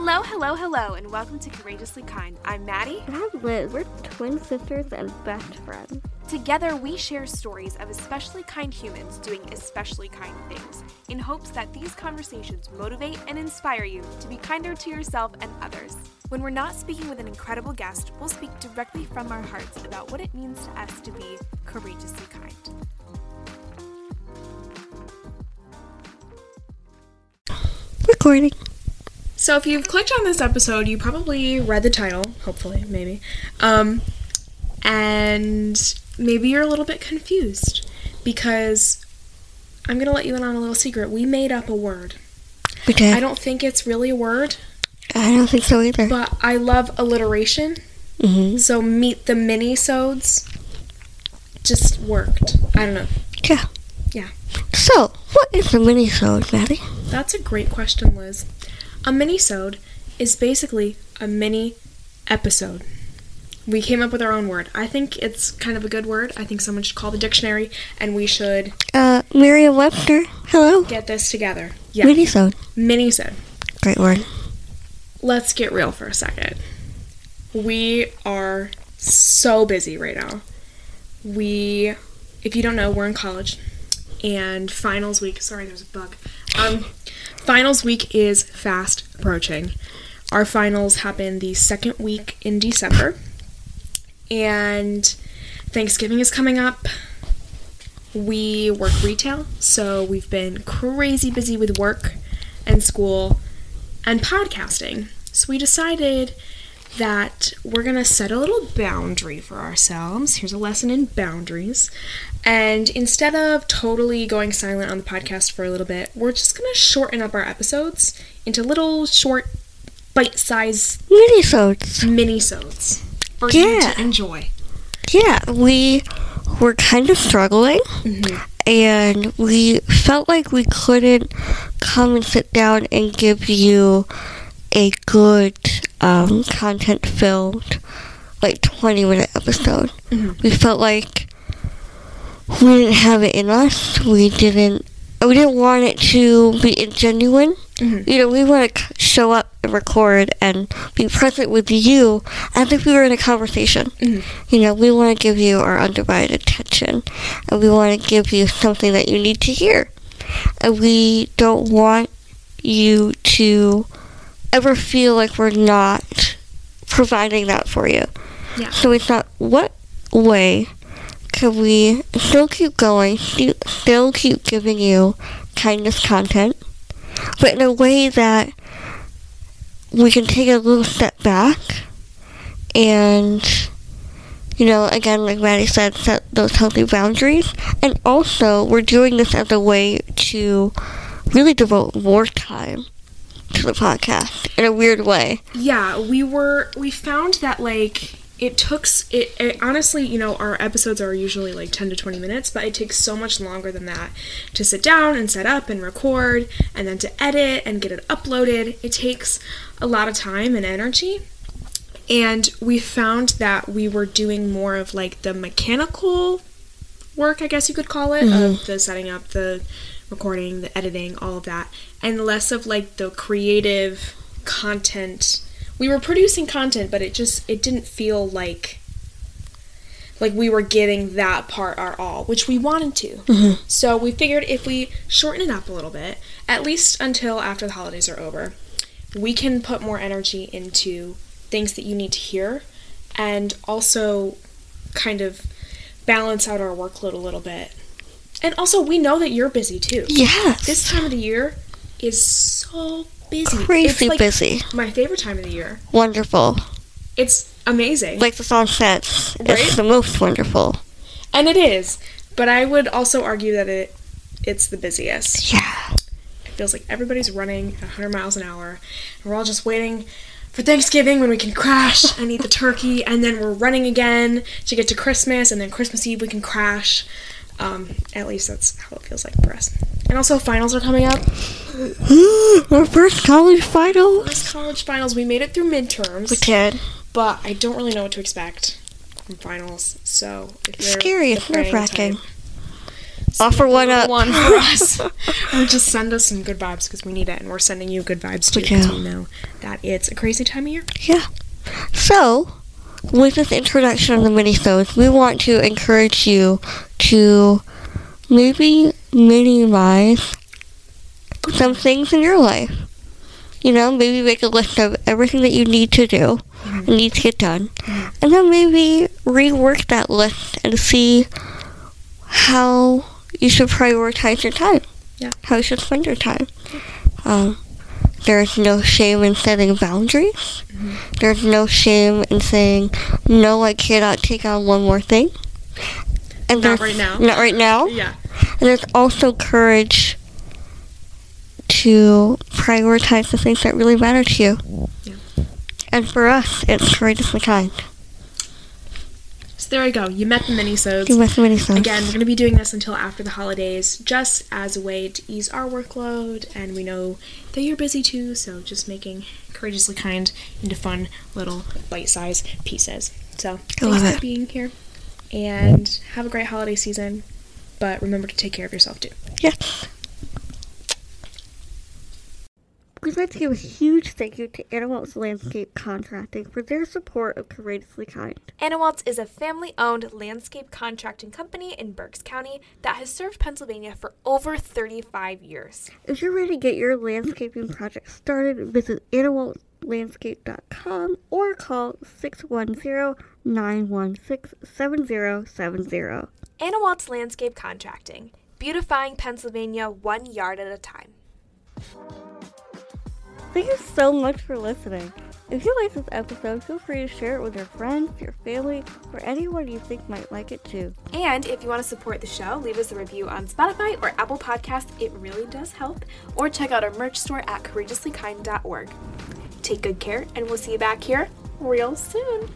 Hello, hello, hello, and welcome to Courageously Kind. I'm Maddie. And I'm Liz. We're twin sisters and best friends. Together, we share stories of especially kind humans doing especially kind things in hopes that these conversations motivate and inspire you to be kinder to yourself and others. When we're not speaking with an incredible guest, we'll speak directly from our hearts about what it means to us to be courageously kind. Recording. So, if you've clicked on this episode, you probably read the title, hopefully, maybe. Um, and maybe you're a little bit confused because I'm going to let you in on a little secret. We made up a word. Did. I don't think it's really a word, I don't think so either. but I love alliteration. mm-hmm. So, meet the mini-sodes just worked. I don't know. Yeah. Yeah. So, what is a mini-sode, Maddie? That's a great question, Liz. A mini-sode is basically a mini episode. We came up with our own word. I think it's kind of a good word. I think someone should call the dictionary and we should Uh, Merriam-Webster. Hello. get this together. Yeah. Mini-sode. Mini-sode. Great word. Let's get real for a second. We are so busy right now. We, if you don't know, we're in college and finals week. Sorry, there's a bug. Um, finals week is fast approaching. Our finals happen the second week in December, and Thanksgiving is coming up. We work retail, so we've been crazy busy with work and school and podcasting. So we decided that we're going to set a little boundary for ourselves. Here's a lesson in boundaries. And instead of totally going silent on the podcast for a little bit, we're just going to shorten up our episodes into little short bite-sized Mini-sodes. mini-sodes for you to enjoy. Yeah, we were kind of struggling. Mm-hmm. And we felt like we couldn't come and sit down and give you a good um, content filled like 20 minute episode. Mhm. We felt like we didn't have it in us. We didn't we didn't want it to be genuine. Mhm. You know, we want to show up and record and be present with you as if we were in a conversation. Mhm. You know, we want to give you our undivided attention and we want to give you something that you need to hear. And we don't want you to ever feel like we're not providing that for you. Yeah. So we thought, what way can we still keep going, still keep giving you kindness content, but in a way that we can take a little step back and, you know, again, like Maddie said, set those healthy boundaries. And also, we're doing this as a way to really devote more time to the podcast in a weird way. Yeah, we were we found that like it took it, it honestly, you know, our episodes are usually like 10 to 20 minutes, but it takes so much longer than that to sit down and set up and record and then to edit and get it uploaded. It takes a lot of time and energy. And we found that we were doing more of like the mechanical work, I guess you could call it, of mm-hmm. the setting up, the recording, the editing, all of that, and less of like the creative content. We were producing content, but it just it didn't feel like like we were giving that part our all, which we wanted to. Mm-hmm. So we figured if we shorten it up a little bit, at least until after the holidays are over, we can put more energy into things that you need to hear and also kind of balance out our workload a little bit. And also, we know that you're busy too. Yes. This time of the year is so busy. Crazy it's like busy. My favorite time of the year. Wonderful. It's amazing. Like the song says, Right? it's the most wonderful. and it is. But I would also argue that it it's the busiest. Yeah. It feels like everybody's running at 100 miles an hour. And we're all just waiting for Thanksgiving when we can crash and eat the turkey. And then we're running again to get to Christmas. And then Christmas Eve we can crash. Um, at least that's how it feels like for us. And also, finals are coming up. Our first college finals. First college finals. We made it through midterms. We did. but I don't really know what to expect from finals. So if you're Scary. It's nerve-wracking. type- Offer one up. one for us. or just send us some good vibes because we need it, and we're sending you good vibes too because we know that it's a crazy time of year. Yeah. So, with this introduction of the minisodes, we want to encourage you to maybe minimize some things in your life. You know, maybe make a list of everything that you need to do and need to get done. And then maybe rework that list and see how you should prioritize your time. Yeah. How you should spend your time. Um, there's no shame in setting boundaries. There's no shame in saying, no, I cannot take on one more thing. And Not right now. Not right now. Yeah. And there's also courage to prioritize the things that really matter to you. Yeah. And for us, it's courageously kind. There we go. You met the minisodes. You met the many songs. Again, we're going to be doing this until after the holidays, just as a way to ease our workload. And we know that you're busy too, so just making courageously kind into fun little bite-sized pieces. So I thanks for it. being here, and have a great holiday season. But remember to take care of yourself too. Yes. Like to give a huge thank you to Anawaltz Landscape Contracting for their support of Courageously Kind. Anawaltz is a family owned landscape contracting company in Berks County that has served Pennsylvania for over 35 years. If you're ready to get your landscaping project started, visit animallandscape.com or call 610-916-7070. Anawaltz Landscape Contracting, beautifying Pennsylvania one yard at a time. Thank you so much for listening. If you like this episode, feel free to share it with your friends, your family, or anyone you think might like it too. And if you want to support the show, leave us a review on Spotify or Apple Podcasts. It really does help. Or check out our merch store at courageouslykind.org. Take good care, and we'll see you back here real soon.